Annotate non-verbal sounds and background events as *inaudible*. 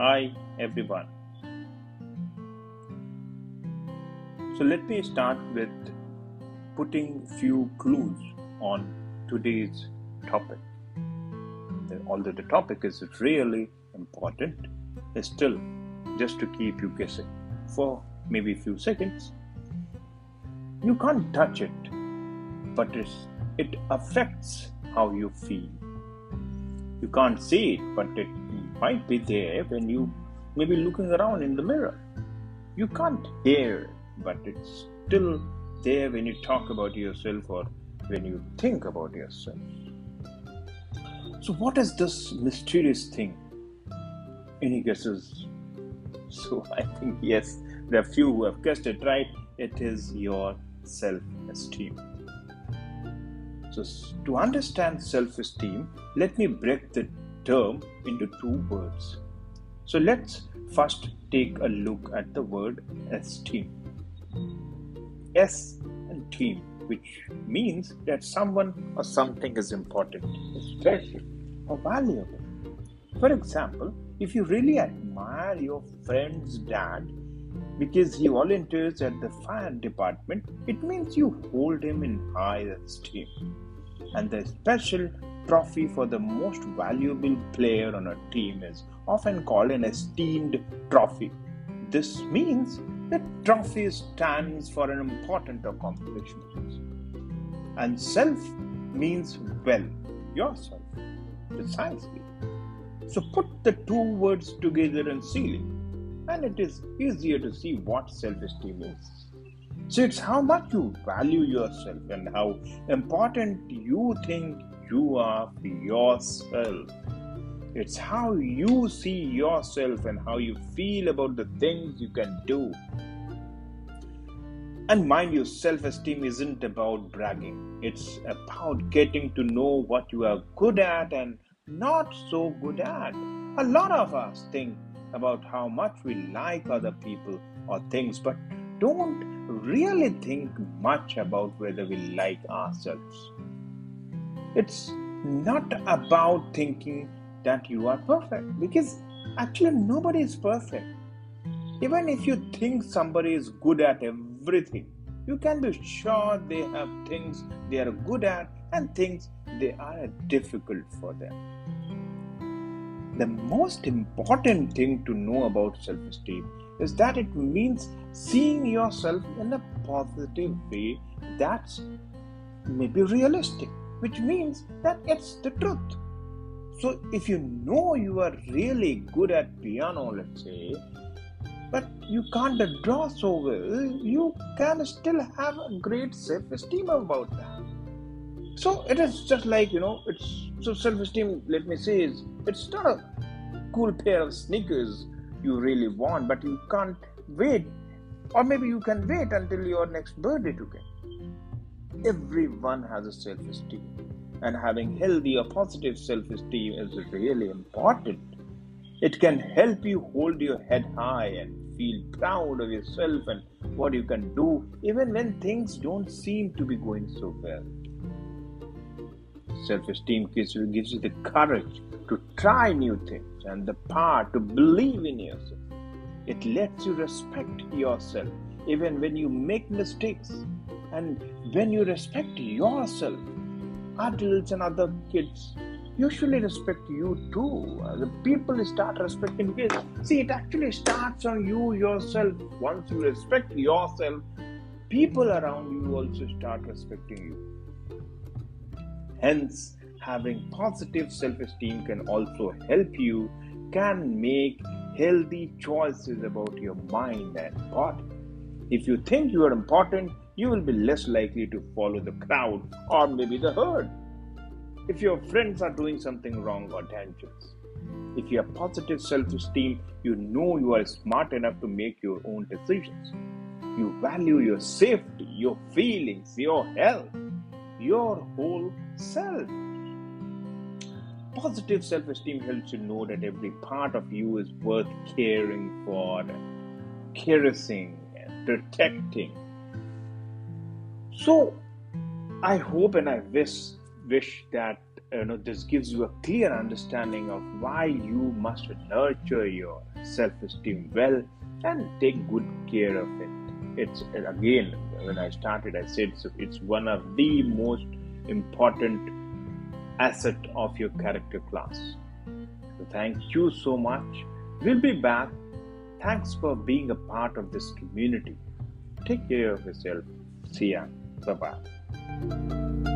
Hi everyone. So let me start with putting few clues on today's topic. Although the topic is really important, still just to keep you guessing for maybe a few seconds. You can't touch it, but it affects how you feel. You can't see it, but it might be there when you may be looking around in the mirror. You can't hear, but it's still there when you talk about yourself or when you think about yourself. So, what is this mysterious thing? Any guesses? *laughs* So, I think yes, there are few who have guessed it right. It is your self esteem. So, to understand self esteem, let me break the term into two words. So let's first take a look at the word esteem. S and team, which means that someone or something is important, special, or valuable. For example, if you really admire your friend's dad because he volunteers at the fire department, it means you hold him in high esteem. And the special trophy for the most valuable player on a team is often called an esteemed trophy. This means that trophy stands for an important accomplishment. And self means well, yourself, precisely. So put the two words together and seal it, and it is easier to see what self esteem is. So it's how much you value yourself and how important you think you are for yourself. It's how you see yourself and how you feel about the things you can do. And mind you, self esteem isn't about bragging, it's about getting to know what you are good at and not so good at. A lot of us think about how much we like other people or things, but don't really think much about whether we like ourselves. It's not about thinking that you are perfect because actually nobody is perfect. Even if you think somebody is good at everything, you can be sure they have things they are good at and things they are difficult for them. The most important thing to know about self esteem is that it means seeing yourself in a positive way that's maybe realistic which means that it's the truth. So if you know you are really good at piano, let's say, but you can't draw so well, you can still have a great self-esteem about that. So it is just like you know, it's so self-esteem. Let me say is it's not a cool pair of sneakers you really want, but you can't wait, or maybe you can wait until your next birthday to get. Everyone has a self esteem, and having healthy or positive self esteem is really important. It can help you hold your head high and feel proud of yourself and what you can do, even when things don't seem to be going so well. Self esteem gives you, gives you the courage to try new things and the power to believe in yourself. It lets you respect yourself even when you make mistakes and when you respect yourself, adults and other kids usually respect you too. The people start respecting you. See, it actually starts on you yourself. Once you respect yourself, people around you also start respecting you. Hence, having positive self esteem can also help you, can make healthy choices about your mind and body. If you think you are important, you will be less likely to follow the crowd or maybe the herd. If your friends are doing something wrong or dangerous, if you have positive self esteem, you know you are smart enough to make your own decisions. You value your safety, your feelings, your health, your whole self. Positive self esteem helps you know that every part of you is worth caring for, caressing, and protecting so I hope and I wish wish that you know this gives you a clear understanding of why you must nurture your self-esteem well and take good care of it. It's again when i started i said so it's one of the most important asset of your character class. So thank you so much. We'll be back. Thanks for being a part of this community. Take care of yourself. See ya Até mais.